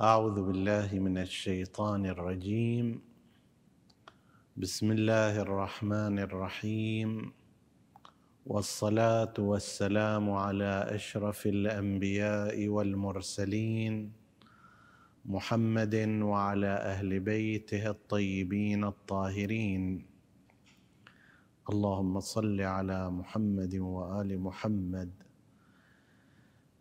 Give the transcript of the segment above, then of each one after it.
أعوذ بالله من الشيطان الرجيم. بسم الله الرحمن الرحيم. والصلاة والسلام على أشرف الأنبياء والمرسلين محمد وعلى أهل بيته الطيبين الطاهرين. اللهم صل على محمد وآل محمد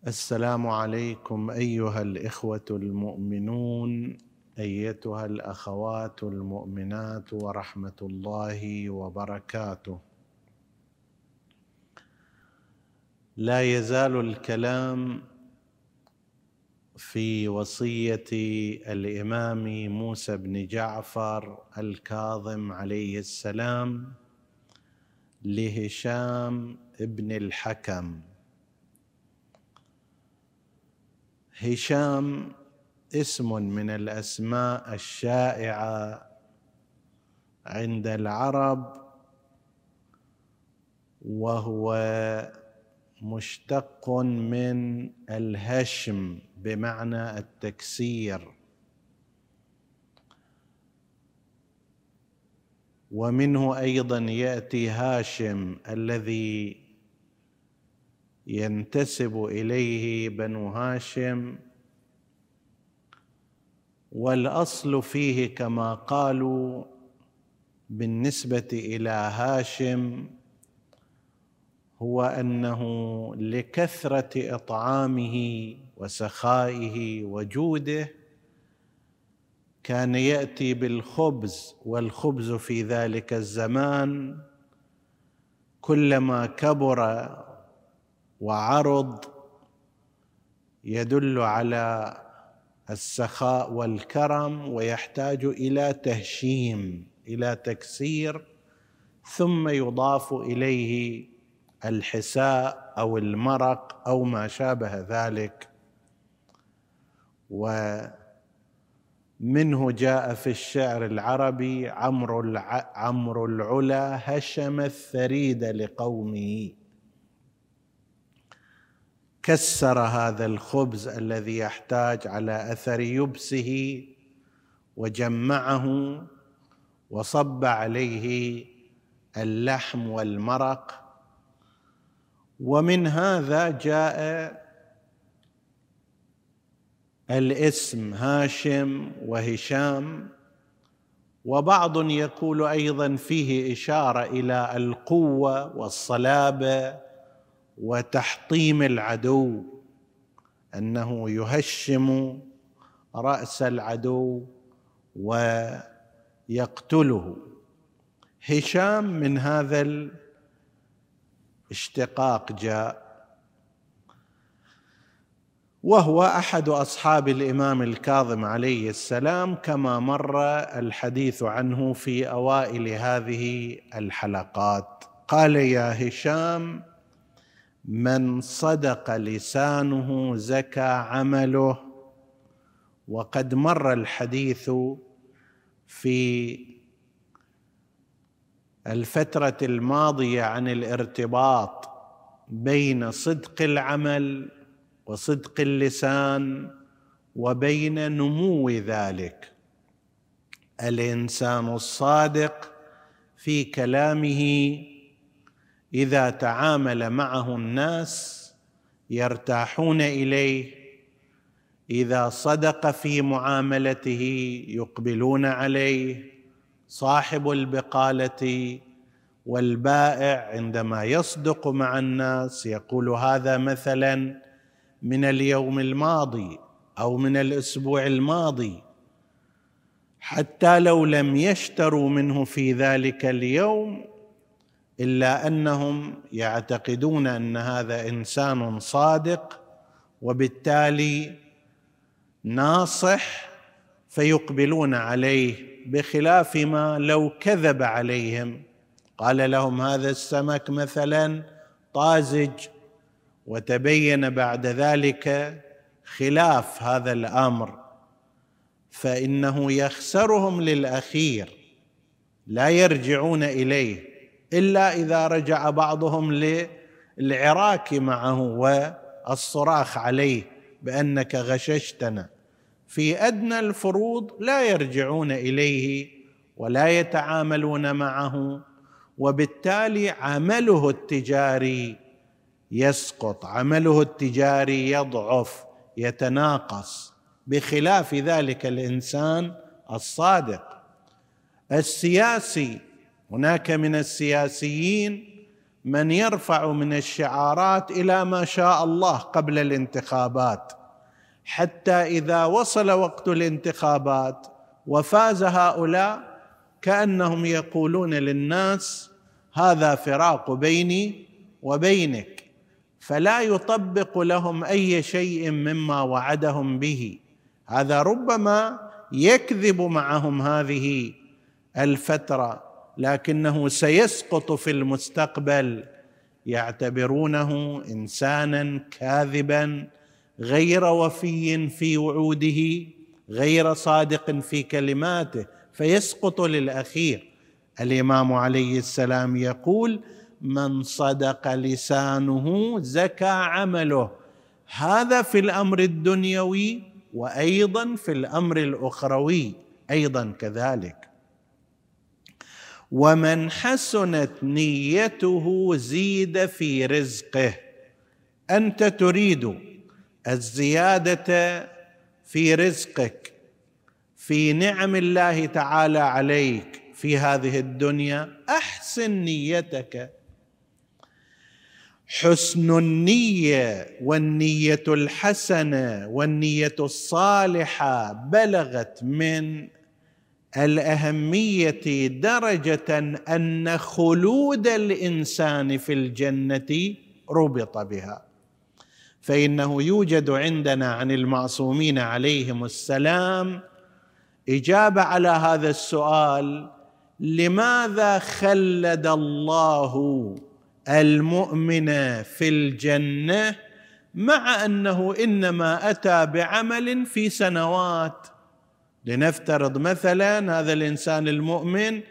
السلام عليكم أيها الإخوة المؤمنون أيتها الأخوات المؤمنات ورحمة الله وبركاته. لا يزال الكلام في وصية الإمام موسى بن جعفر الكاظم عليه السلام لهشام بن الحكم. هشام اسم من الأسماء الشائعة عند العرب وهو مشتق من الهشم بمعنى التكسير. ومنه أيضا يأتي هاشم الذي ينتسب إليه بنو هاشم. والأصل فيه كما قالوا بالنسبة إلى هاشم هو أنه لكثرة إطعامه وسخائه وجوده كان يأتي بالخبز والخبز في ذلك الزمان كلما كبر وعرض يدل على السخاء والكرم ويحتاج إلى تهشيم إلى تكسير ثم يضاف إليه الحساء أو المرق أو ما شابه ذلك. ومنه جاء في الشعر العربي عمرو الع... عمرو العلا هشم الثريد لقومه. كسر هذا الخبز الذي يحتاج على أثر يبسه وجمعه وصب عليه اللحم والمرق. ومن هذا جاء الاسم هاشم وهشام وبعض يقول أيضا فيه إشارة إلى القوة والصلابة وتحطيم العدو أنه يهشم رأس العدو ويقتله. هشام من هذا الاشتقاق جاء وهو أحد أصحاب الإمام الكاظم عليه السلام كما مر الحديث عنه في أوائل هذه الحلقات. قال يا هشام من صدق لسانه زكى عمله. وقد مر الحديث في الفترة الماضية عن الارتباط بين صدق العمل وصدق اللسان وبين نمو ذلك. الإنسان الصادق في كلامه إذا تعامل معه الناس يرتاحون إليه. إذا صدق في معاملته يقبلون عليه. صاحب البقالة والبائع عندما يصدق مع الناس يقول هذا مثلا من اليوم الماضي أو من الأسبوع الماضي. حتى لو لم يشتروا منه في ذلك اليوم إلا أنهم يعتقدون أن هذا إنسان صادق وبالتالي ناصح فيقبلون عليه بخلاف ما لو كذب عليهم. قال لهم هذا السمك مثلا طازج وتبين بعد ذلك خلاف هذا الأمر فإنه يخسرهم للأخير لا يرجعون إليه. إلا إذا رجع بعضهم للعراك معه والصراخ عليه بأنك غششتنا. في أدنى الفروض لا يرجعون إليه ولا يتعاملون معه وبالتالي عمله التجاري يسقط عمله التجاري يضعف يتناقص. بخلاف ذلك الإنسان الصادق. السياسي هناك من السياسيين من يرفع من الشعارات إلى ما شاء الله قبل الانتخابات. حتى إذا وصل وقت الانتخابات وفاز هؤلاء كأنهم يقولون للناس هذا فراق بيني وبينك فلا يطبق لهم أي شيء مما وعدهم به. هذا ربما يكذب معهم هذه الفترة. لكنه سيسقط في المستقبل. يعتبرونه إنسانا كاذبا غير وفي في وعوده غير صادق في كلماته فيسقط للأخير. الإمام عليه السلام يقول من صدق لسانه زكى عمله. هذا في الأمر الدنيوي وأيضا في الأمر الأخروي أيضا كذلك. ومن حسنت نيته زيد في رزقه. انت تريد الزياده في رزقك في نعم الله تعالى عليك في هذه الدنيا. احسن نيتك. حسن النيه والنيه الحسنه والنيه الصالحه بلغت من الأهمية درجة أن خلود الإنسان في الجنة ربط بها. فإنه يوجد عندنا عن المعصومين عليهم السلام إجابة على هذا السؤال لماذا خلد الله المؤمن في الجنة مع أنه إنما أتى بعمل في سنوات لنفترض مثلا هذا الإنسان المؤمن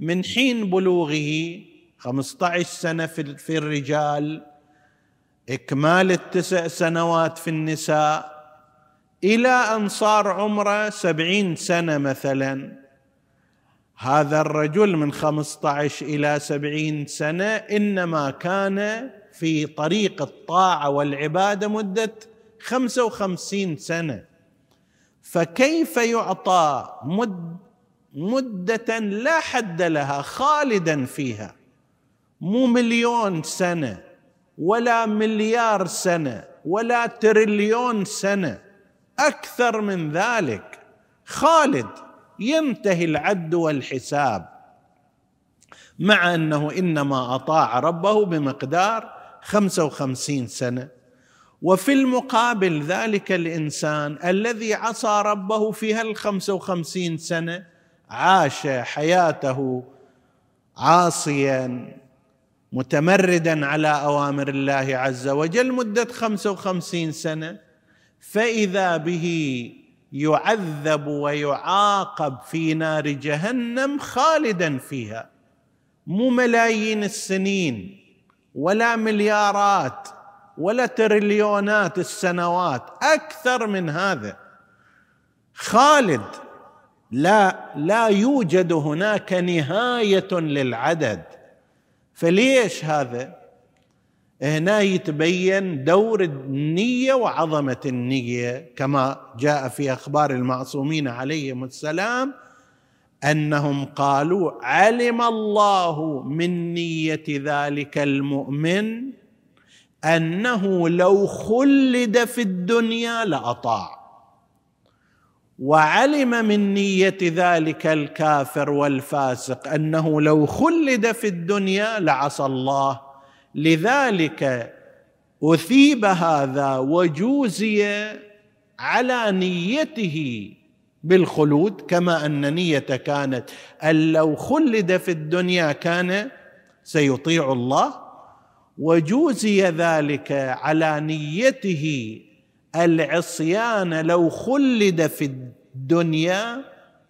من حين بلوغه 15 سنة في الرجال إكمال التسع سنوات في النساء إلى أن صار عمره سبعين سنة مثلا. هذا الرجل من 15 إلى سبعين سنة إنما كان في طريق الطاعة والعبادة مدة 55 سنة. فكيف يعطى مد مدة لا حد لها خالدا فيها؟ مو مليون سنة ولا مليار سنة ولا تريليون سنة. أكثر من ذلك خالد ينتهي العد والحساب. مع أنه إنما أطاع ربه بمقدار خمسة وخمسين سنة. وفي المقابل ذلك الإنسان الذي عصى ربه في هالخمسة وخمسين سنة عاش حياته عاصيا متمردا على أوامر الله عز وجل مدة خمسة وخمسين سنة فإذا به يعذب ويعاقب في نار جهنم خالدا فيها. مو ملايين السنين ولا مليارات ولا تريليونات السنوات أكثر من هذا. خالد لا لا يوجد هناك نهاية للعدد. فليش هذا؟ هنا يتبين دور النية وعظمة النية كما جاء في أخبار المعصومين عليهم السلام أنهم قالوا علم الله من نية ذلك المؤمن أنه لو خلد في الدنيا لأطاع. وعلم من نية ذلك الكافر والفاسق أنه لو خلد في الدنيا لعصى الله. لذلك أثيب هذا وجوزي على نيته بالخلود كما أن نيته كانت أن لو خلد في الدنيا كان سيطيع الله. وجوزي ذلك على نيته. العصيان لو خلد في الدنيا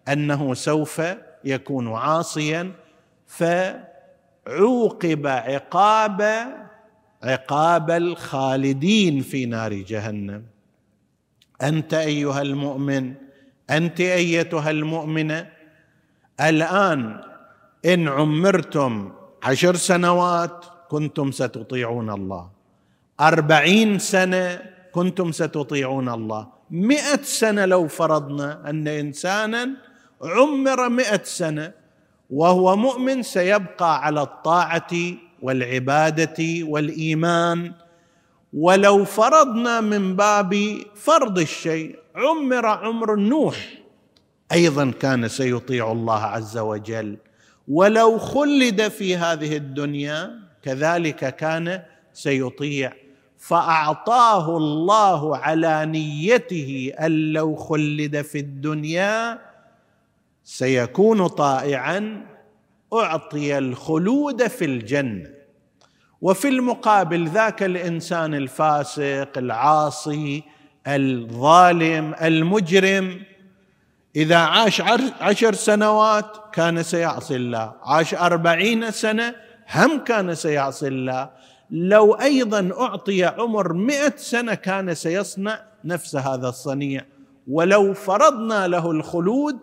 أنه سوف يكون عاصيا ف عوقب عقاب عقاب الخالدين في نار جهنم. أنت أيها المؤمن أنت أيتها المؤمنة الآن إن عمرتم عشر سنوات كنتم ستطيعون الله. أربعين سنة كنتم ستطيعون الله. مئة سنة لو فرضنا أن إنسانا عمر مئة سنة وهو مؤمن سيبقى على الطاعة والعبادة والإيمان. ولو فرضنا من باب فرض الشيء عمر عمر نوح أيضا كان سيطيع الله عز وجل. ولو خلد في هذه الدنيا كذلك كان سيطيع. فأعطاه الله على نيته أن لو خلد في الدنيا سيكون طائعا أعطي الخلود في الجنة. وفي المقابل ذاك الإنسان الفاسق العاصي الظالم المجرم إذا عاش عشر سنوات كان سيعصي الله. عاش أربعين سنة هم كان سيعصي الله. لو أيضا أعطي عمر مئة سنة كان سيصنع نفس هذا الصنيع. ولو فرضنا له الخلود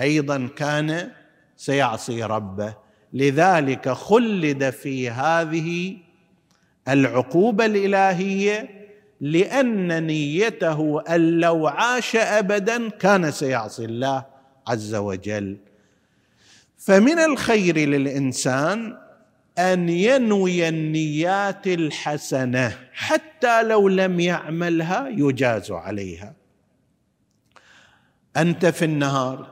أيضا كان سيعصي ربه. لذلك خلد في هذه العقوبة الإلهية لأن نيته أن لو عاش ابدا كان سيعصي الله عز وجل. فمن الخير للإنسان أن ينوي النيات الحسنة حتى لو لم يعملها يجاز عليها. أنت في النهار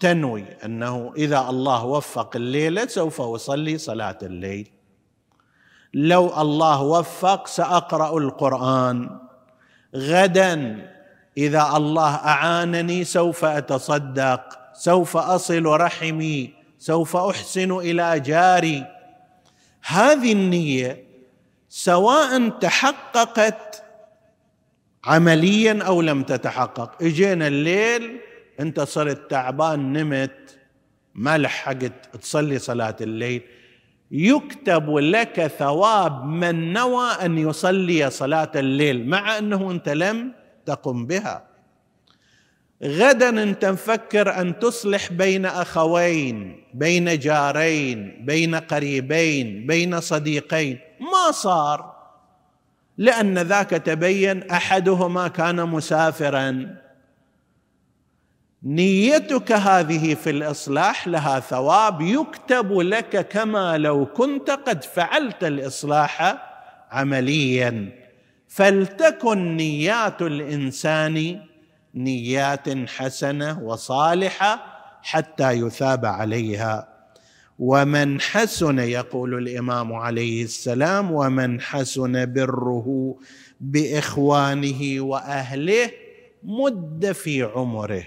تنوي أنه إذا الله وفق الليلة سوف أصلي صلاة الليل. لو الله وفق سأقرأ القرآن. غدا إذا الله أعانني سوف أتصدق سوف أصل رحمي سوف أحسن إلى جاري. هذه النية سواء تحققت عمليا أو لم تتحقق. إجينا الليل أنت صرت تعبان نمت ما لحقت تصلي صلاة الليل. يكتب لك ثواب من نوى أن يصلي صلاة الليل مع أنه أنت لم تقم بها. غدا انت مفكر أن تصلح بين أخوين بين جارين بين قريبين بين صديقين. ما صار لأن ذاك تبين أحدهما كان مسافرا. نيتك هذه في الإصلاح لها ثواب. يكتب لك كما لو كنت قد فعلت الإصلاح عمليا. فلتكن نيات الإنسان نيات حسنة وصالحة حتى يثاب عليها. ومن حسن يقول الإمام عليه السلام ومن حسن بره بإخوانه وأهله مد في عمره.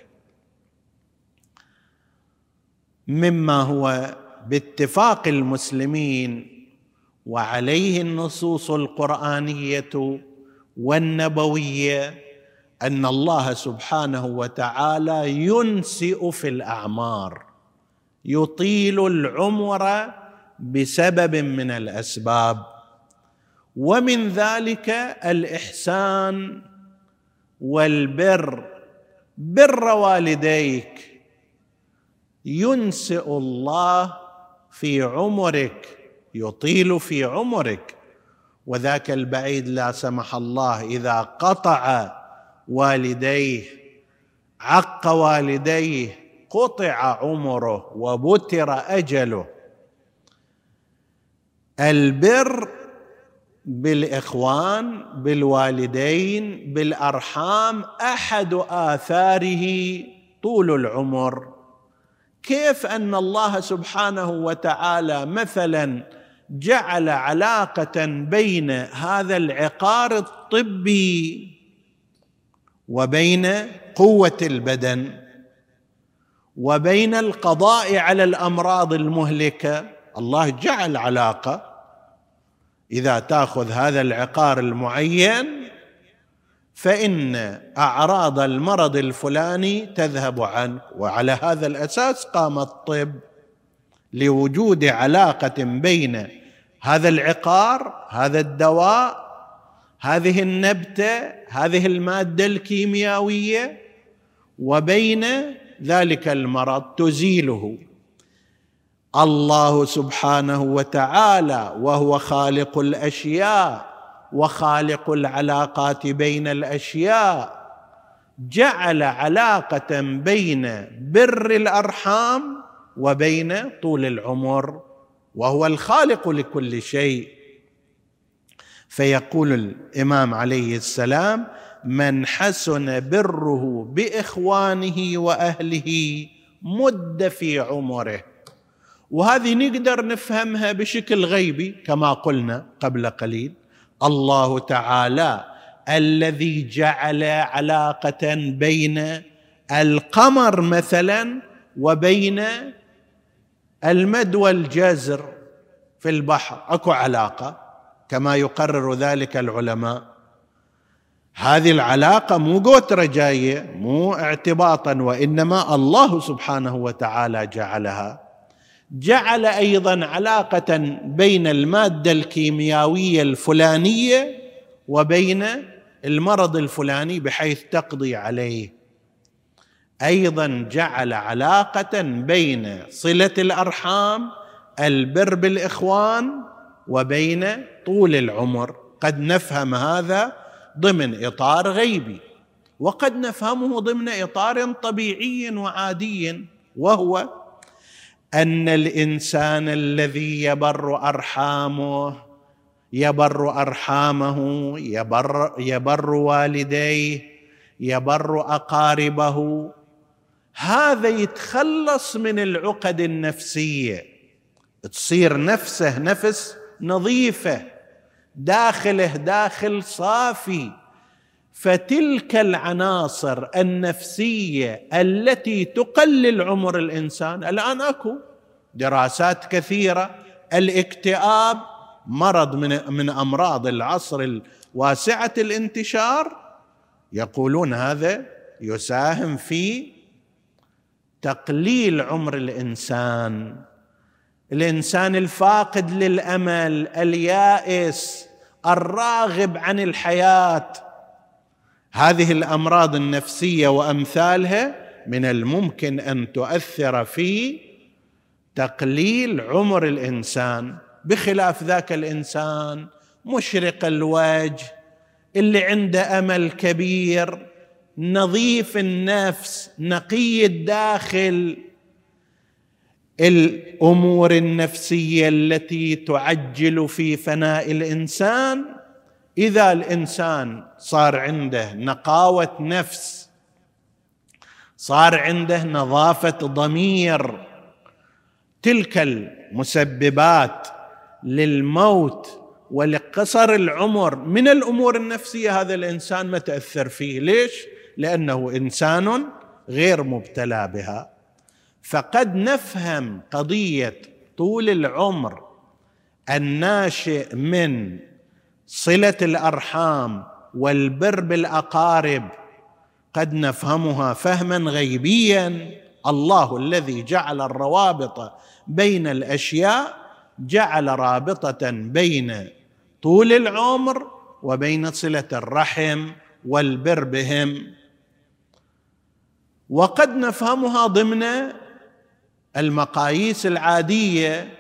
مما هو باتفاق المسلمين وعليه النصوص القرآنية والنبوية أن الله سبحانه وتعالى ينسئ في الأعمار يطيل العمر بسبب من الأسباب. ومن ذلك الإحسان والبر بر والديك. ينسئ الله في عمرك يطيل في عمرك. وذاك البعيد لا سمح الله إذا قطع والديه عق والديه قطع عمره وبتر أجله. البر بالإخوان بالوالدين بالأرحام أحد آثاره طول العمر. كيف أن الله سبحانه وتعالى مثلا جعل علاقة بين هذا العقار الطبي وبين قوة البدن وبين القضاء على الأمراض المهلكة الله جعل علاقة. إذا تأخذ هذا العقار المعين فإن أعراض المرض الفلاني تذهب عنك وعلى هذا الأساس قام الطب لوجود علاقة بين هذا العقار هذا الدواء هذه النبتة هذه المادة الكيميائية وبين ذلك المرض تزيله. الله سبحانه وتعالى وهو خالق الأشياء وخالق العلاقات بين الأشياء جعل علاقة بين بر الأرحام وبين طول العمر وهو الخالق لكل شيء. فيقول الإمام عليه السلام من حسن بره بإخوانه وأهله مد في عمره. وهذه نقدر نفهمها بشكل غيبي كما قلنا قبل قليل. الله تعالى الذي جعل علاقة بين القمر مثلا وبين المد والجزر في البحر. أكو علاقة. كما يقرر ذلك العلماء. هذه العلاقة مو قوتره جاية مو اعتباطا وإنما الله سبحانه وتعالى جعلها. جعل أيضا علاقة بين المادة الكيميائية الفلانية وبين المرض الفلاني بحيث تقضي عليه. أيضا جعل علاقة بين صلة الأرحام البر بالإخوان وبين طول العمر. قد نفهم هذا ضمن إطار غيبي وقد نفهمه ضمن إطار طبيعي وعادي وهو أن الإنسان الذي يبر أرحامه يبر أرحامه يبر يبر والديه يبر أقاربه هذا يتخلص من العقد النفسية. تصير نفسه نفس نظيفة داخله داخل صافي. فتلك العناصر النفسية التي تقلل عمر الإنسان. الآن أكو دراسات كثيرة. الاكتئاب مرض من من أمراض العصر الواسعة الانتشار. يقولون هذا يساهم في تقليل عمر الإنسان. الإنسان الفاقد للأمل اليائس الراغب عن الحياة. هذه الأمراض النفسية وأمثالها من الممكن أن تؤثر في تقليل عمر الإنسان. بخلاف ذاك الإنسان مشرق الوجه اللي عنده أمل كبير نظيف النفس نقي الداخل الأمور النفسية التي تعجل في فناء الإنسان إذا الإنسان صار عنده نقاوة نفس صار عنده نظافة ضمير تلك المسببات للموت ولقصر العمر. من الأمور النفسية هذا الإنسان ما تأثر فيه. ليش؟ لأنه إنسان غير مبتلى بها. فقد نفهم قضية طول العمر الناشئ من صلة الأرحام والبر بالأقارب قد نفهمها فهما غيبيا. الله الذي جعل الروابط بين الأشياء جعل رابطة بين طول العمر وبين صلة الرحم والبر بهم. وقد نفهمها ضمن المقاييس العادية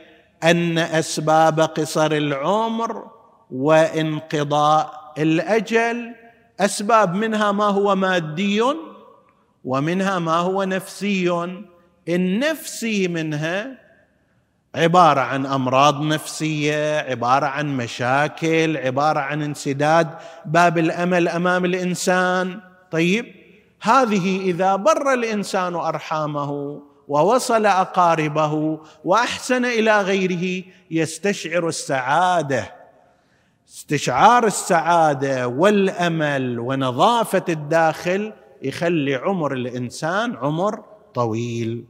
أن أسباب قصر العمر وانقضاء الأجل أسباب منها ما هو مادي ومنها ما هو نفسي. النفسي منها عبارة عن أمراض نفسية عبارة عن مشاكل عبارة عن انسداد باب الأمل أمام الإنسان. طيب هذه إذا بر الإنسان أرحامه ووصل أقاربه وأحسن إلى غيره يستشعر السعادة. استشعار السعادة والأمل ونظافة الداخل يخلي عمر الإنسان عمر طويل.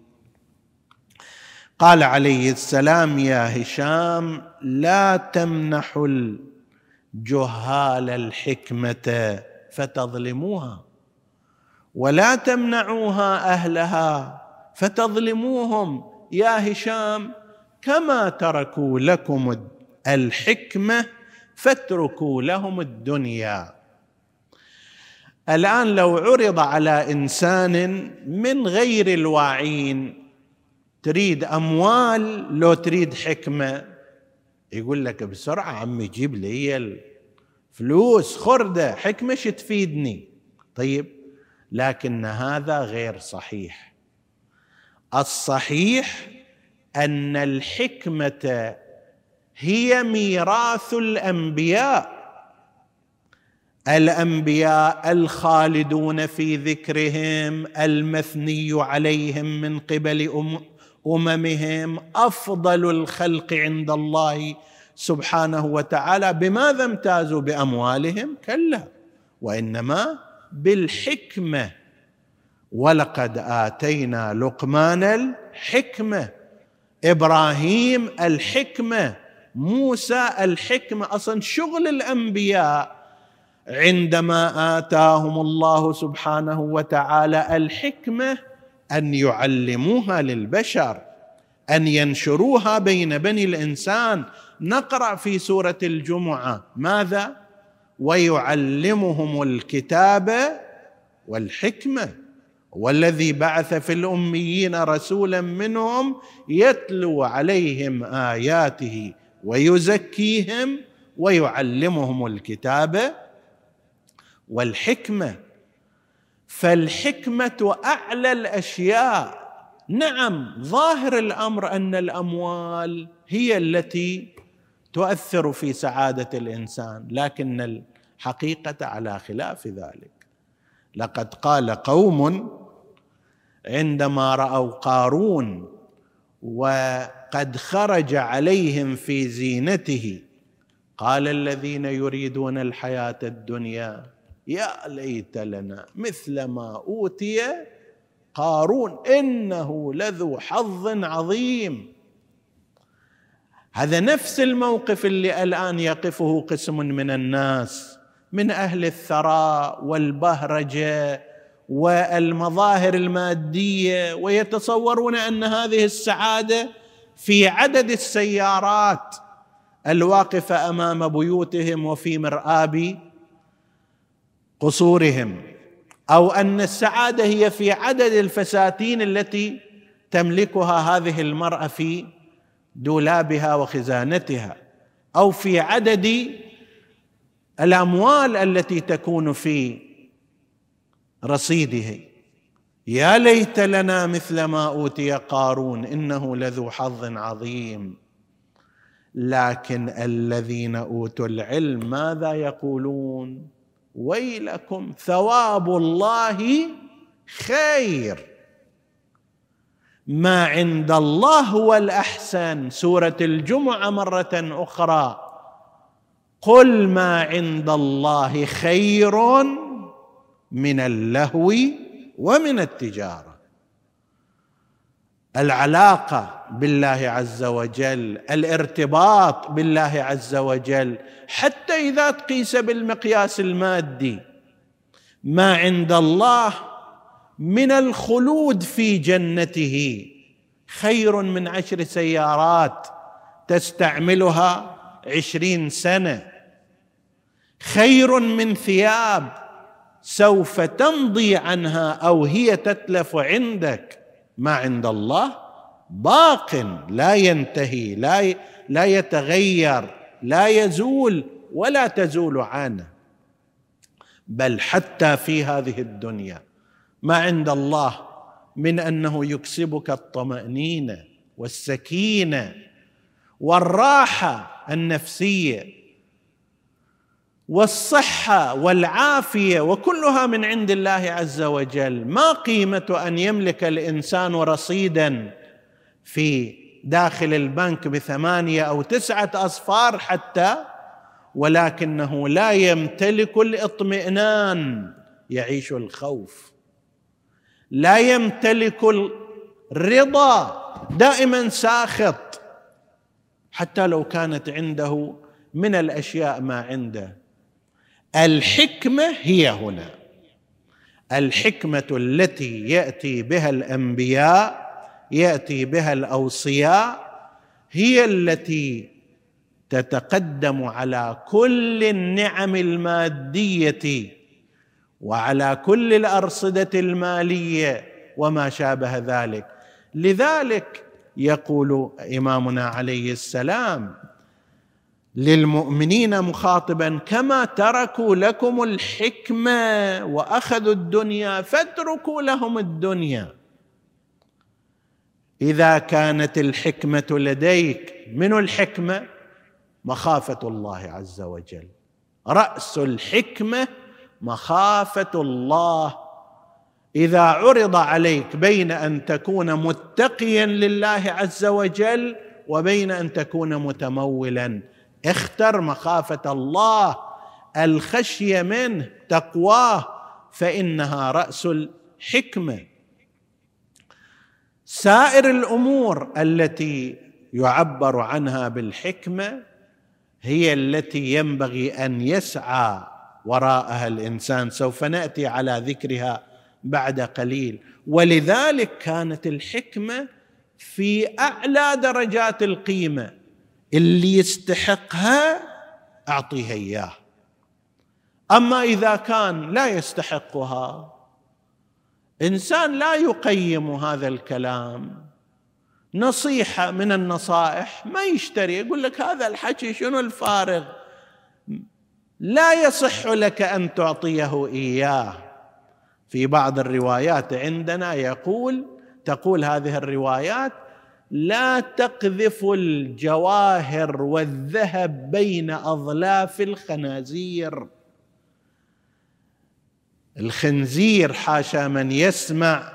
قال عليه السلام يا هشام لا تمنحوا الجهال الحكمة فتظلموها ولا تمنعوها أهلها فتظلموهم. يا هشام كما تركوا لكم الحكمة فاتركوا لهم الدنيا. الآن لو عرض على إنسان من غير الواعين تريد أموال لو تريد حكمة يقول لك بسرعة عمي جيب لي الفلوس خردة حكمة شو تفيدني؟ طيب لكن هذا غير صحيح. الصحيح أن الحكمة هي ميراث الأنبياء. الأنبياء الخالدون في ذكرهم المثني عليهم من قبل أممهم أفضل الخلق عند الله سبحانه وتعالى. بماذا امتازوا؟ بأموالهم؟ كلا. وإنما بالحكمة. ولقد آتينا لقمان الحكمة. إبراهيم الحكمة موسى الحكمة أصلا شغل الأنبياء. عندما آتاهم الله سبحانه وتعالى الحكمة أن يعلموها للبشر أن ينشروها بين بني الإنسان. نقرأ في سورة الجمعة. ماذا؟ ويعلمهم الكتاب والحكمة. والذي بعث في الأميين رسولا منهم يتلو عليهم آياته ويزكيهم ويعلمهم الكتاب والحكمة. فالحكمة أعلى الأشياء. نعم ظاهر الأمر أن الأموال هي التي تؤثر في سعادة الإنسان لكن الحقيقة على خلاف ذلك. لقد قال قوم عندما رأوا قارون وقد خرج عليهم في زينته قال الذين يريدون الحياة الدنيا يا ليت لنا مثل ما أوتي قارون إنه لذو حظ عظيم. هذا نفس الموقف اللي الآن يقفه قسم من الناس من أهل الثراء والبهرجة والمظاهر المادية ويتصورون أن هذه السعادة في عدد السيارات الواقفة أمام بيوتهم وفي مرآب قصورهم أو أن السعادة هي في عدد الفساتين التي تملكها هذه المرأة في دولابها وخزانتها أو في عدد الأموال التي تكون في رصيده. يا ليت لنا مثل ما أوتي قارون إنه لذو حظ عظيم. لكن الذين أوتوا العلم ماذا يقولون؟ ويلكم ثواب الله خير. ما عند الله هو الاحسن سورة الجمعة مرة أخرى. قل ما عند الله خير من اللهو ومن التجارة. العلاقة بالله عز وجل الارتباط بالله عز وجل حتى إذا تقيس بالمقياس المادي. ما عند الله من الخلود في جنته. خير من عشر سيارات تستعملها عشرين سنة. خير من ثياب سوف تمضي عنها أو هي تتلف عندك. ما عند الله؟ باق لا ينتهي لا لا يتغير لا يزول ولا تزول عنه بل حتى في هذه الدنيا ما عند الله من أنه يكسبك الطمأنينة والسكينة والراحة النفسية. والصحة والعافية وكلها من عند الله عز وجل. ما قيمة أن يملك الإنسان رصيدا في داخل البنك بثمانية أو تسعة أصفار حتى ولكنه لا يمتلك الإطمئنان. يعيش الخوف. لا يمتلك الرضا. دائما ساخط. حتى لو كانت عنده من الأشياء ما عنده. الحكمة هي هنا. الحكمة التي يأتي بها الأنبياء يأتي بها الأوصياء هي التي تتقدم على كل النعم المادية وعلى كل الأرصدة المالية وما شابه ذلك. لذلك يقول إمامنا عليه السلام للمؤمنين مخاطبا كما تركوا لكم الحكمة وأخذوا الدنيا فاتركوا لهم الدنيا. إذا كانت الحكمة لديك من الحكمة؟ مخافة الله عز وجل. رأس الحكمة مخافة الله. إذا عرض عليك بين أن تكون متقيا لله عز وجل وبين أن تكون متمولا. اختر مخافة الله الخشية منه تقواه فإنها رأس الحكمة. سائر الأمور التي يعبر عنها بالحكمة هي التي ينبغي أن يسعى وراءها الإنسان. سوف نأتي على ذكرها بعد قليل. ولذلك كانت الحكمة في أعلى درجات القيمة. اللي يستحقها أعطيها إياه. أما إذا كان لا يستحقها إنسان لا يقيم هذا الكلام. نصيحة من النصائح ما يشتري يقول لك هذا الحكي شنو الفارغ؟ لا يصح لك أن تعطيه إياه. في بعض الروايات عندنا يقول تقول هذه الروايات لا تقذف الجواهر والذهب بين أظلاف الخنازير. الخنزير حاشا من يسمع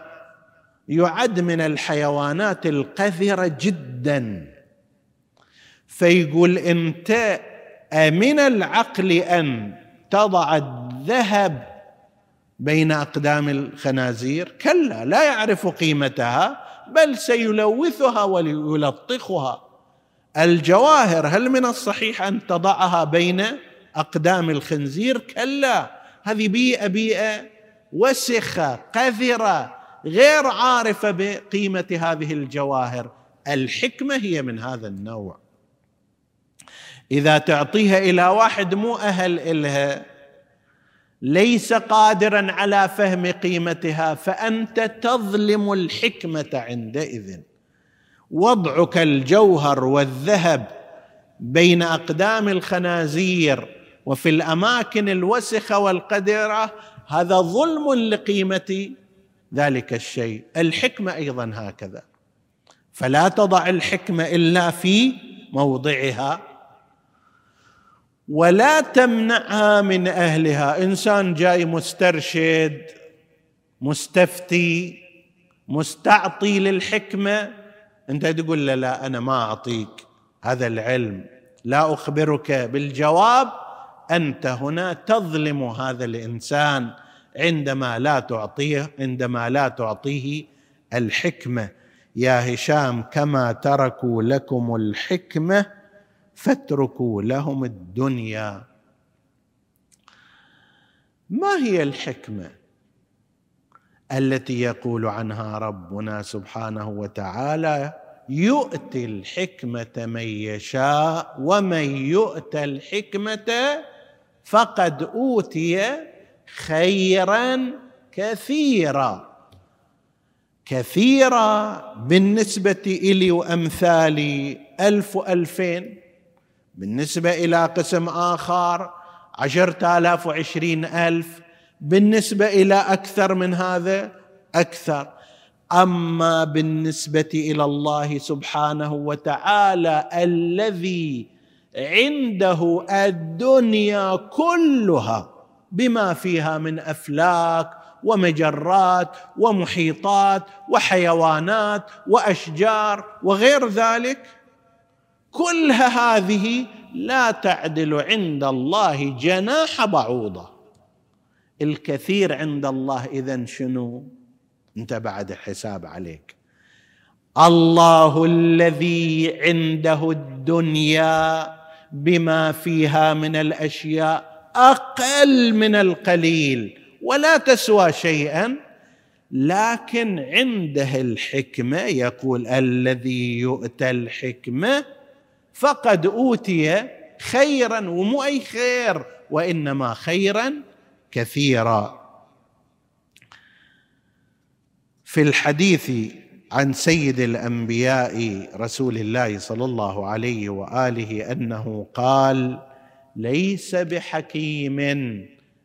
يعد من الحيوانات القذرة جدا. فيقول انت أمن العقل أن تضع الذهب بين أقدام الخنازير؟ كلا لا يعرف قيمتها. بل سيلوثها ويلطخها الجواهر هل من الصحيح أن تضعها بين أقدام الخنزير؟ كلا هذه بيئة بيئة وسخة قذرة غير عارفة بقيمة هذه الجواهر. الحكمة هي من هذا النوع. إذا تعطيها إلى واحد مو أهل إلها ليس قادرا على فهم قيمتها فأنت تظلم الحكمة عندئذ. وضعك الجوهر والذهب بين أقدام الخنازير وفي الأماكن الوسخة والقدرة هذا ظلم لقيمة ذلك الشيء. الحكمة أيضا هكذا. فلا تضع الحكمة إلا في موضعها. ولا تمنعها من أهلها. إنسان جاي مسترشد مستفتي مستعطي للحكمة. أنت تقول له لا أنا ما أعطيك هذا العلم لا أخبرك بالجواب. أنت هنا تظلم هذا الإنسان عندما لا تعطيه عندما لا تعطيه الحكمة. يا هشام كما تركوا لكم الحكمة فاتركوا لهم الدنيا. ما هي الحكمة التي يقول عنها ربنا سبحانه وتعالى؟ يؤتي الحكمة من يشاء ومن يؤت الحكمة فقد أوتي خيرا كثيرا. كثيرا بالنسبة إلي وأمثالي ألف وألفين. بالنسبة إلى قسم آخر عشرة آلاف وعشرين ألف. بالنسبة إلى أكثر من هذا أكثر. أما بالنسبة إلى الله سبحانه وتعالى الذي عنده الدنيا كلها بما فيها من أفلاك ومجرات ومحيطات وحيوانات وأشجار وغير ذلك كل هذه لا تعدل عند الله جناح بعوضة. الكثير عند الله اذا شنو؟ أنت بعد حساب عليك. الله الذي عنده الدنيا بما فيها من الأشياء أقل من القليل ولا تسوى شيئا لكن عنده الحكمة يقول الذي يؤتى الحكمة فقد أوتي خيرا ومو اي خير وإنما خيرا كثيرا. في الحديث عن سيد الأنبياء رسول الله صلى الله عليه وآله أنه قال ليس بحكيم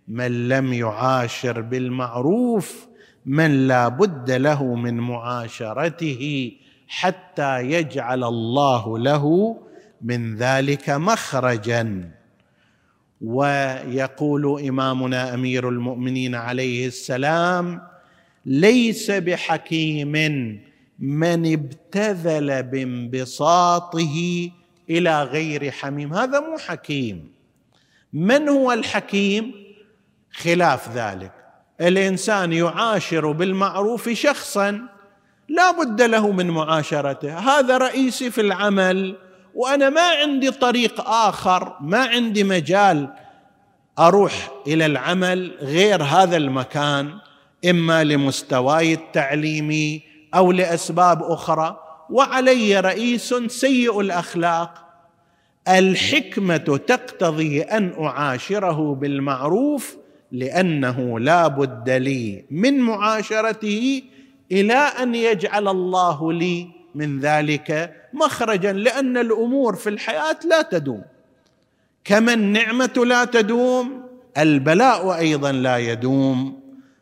من لم يعاشر بالمعروف من لا بد له من معاشرته حتى يجعل الله له من ذلك مخرجا. ويقول إمامنا أمير المؤمنين عليه السلام ليس بحكيم من ابتذل بانبساطه إلى غير حميم. هذا مو حكيم. من هو الحكيم؟ خلاف ذلك. الإنسان يعاشر بالمعروف شخصا لا بد له من معاشرته. هذا رئيسي في العمل وأنا ما عندي طريق آخر ما عندي مجال أروح إلى العمل غير هذا المكان إما لمستواي التعليمي أو لأسباب أخرى. وعلي رئيس سيء الأخلاق. الحكمة تقتضي أن أعاشره بالمعروف لأنه لا بد لي من معاشرته إلى أن يجعل الله لي من ذلك مخرجا لأن الأمور في الحياة لا تدوم. كما النعمه لا تدوم البلاء أيضا لا يدوم.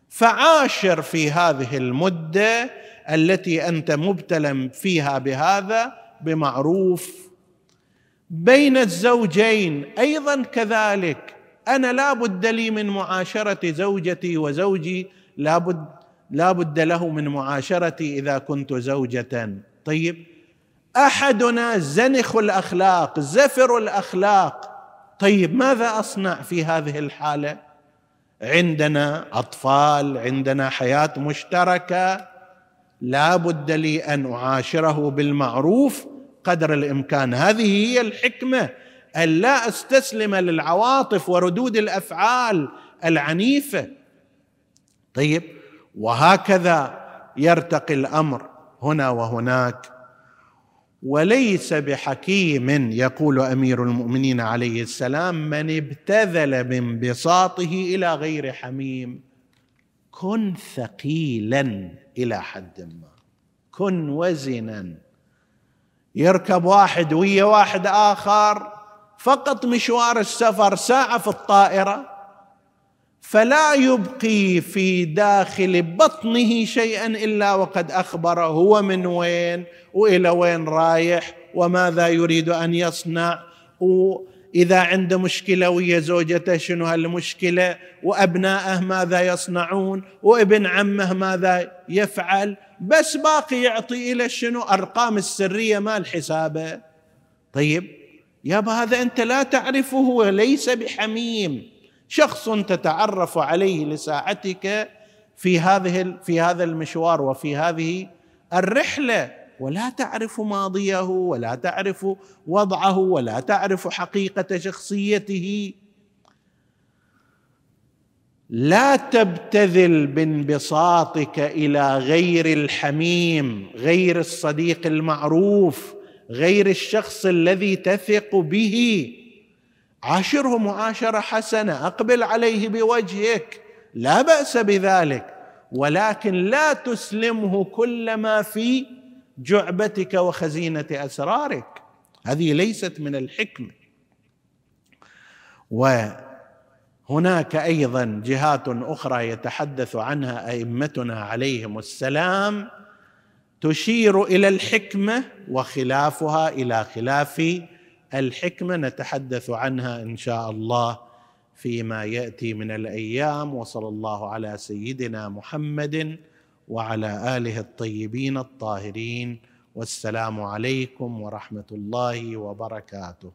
فعاشر في هذه المدة التي أنت مبتلى فيها بهذا بمعروف. بين الزوجين أيضا كذلك. أنا لا بد لي من معاشرة زوجتي وزوجي لا بد لا بد له من معاشرتي إذا كنت زوجة. طيب أحدنا زنخ الأخلاق زفر الأخلاق. طيب ماذا أصنع في هذه الحالة؟ عندنا أطفال عندنا حياة مشتركة. لا بد لي أن أعاشره بالمعروف قدر الإمكان. هذه هي الحكمة. أن لا أستسلم للعواطف وردود الأفعال العنيفة. طيب وهكذا يرتقي الأمر. هنا وهناك. وليس بحكيم يقول أمير المؤمنين عليه السلام من ابتذل بانبساطه إلى غير حميم. كن ثقيلا إلى حد ما. كن وزنا. يركب واحد ويا واحد آخر. فقط مشوار السفر ساعة في الطائرة. فلا يبقي في داخل بطنه شيئا إلا وقد أخبر هو من وين وإلى وين رايح وماذا يريد أن يصنع. وإذا عنده مشكلة ويا زوجته شنو هالمشكلة؟ وأبنائه ماذا يصنعون؟ وابن عمه ماذا يفعل؟ بس باقي يعطي إلى شنو؟ أرقام السرية مال حسابه. طيب يابا هذا أنت لا تعرفه وليس بحميم. شخص تتعرف عليه لساعتك في هذه في هذا المشوار وفي هذه الرحلة. ولا تعرف ماضيه ولا تعرف وضعه ولا تعرف حقيقة شخصيته. لا تبتذل بانبساطك إلى غير الحميم غير الصديق المعروف غير الشخص الذي تثق به. عاشره معاشره حسنة أقبل عليه بوجهك لا بأس بذلك. ولكن لا تسلمه كل ما في جعبتك وخزينة أسرارك. هذه ليست من الحكمه وهناك أيضا جهات أخرى يتحدث عنها أئمتنا عليهم السلام تشير إلى الحكمة وخلافها إلى خلاف الحكمة نتحدث عنها إن شاء الله فيما يأتي من الأيام وصلى الله على سيدنا محمد وعلى آله الطيبين الطاهرين والسلام عليكم ورحمة الله وبركاته.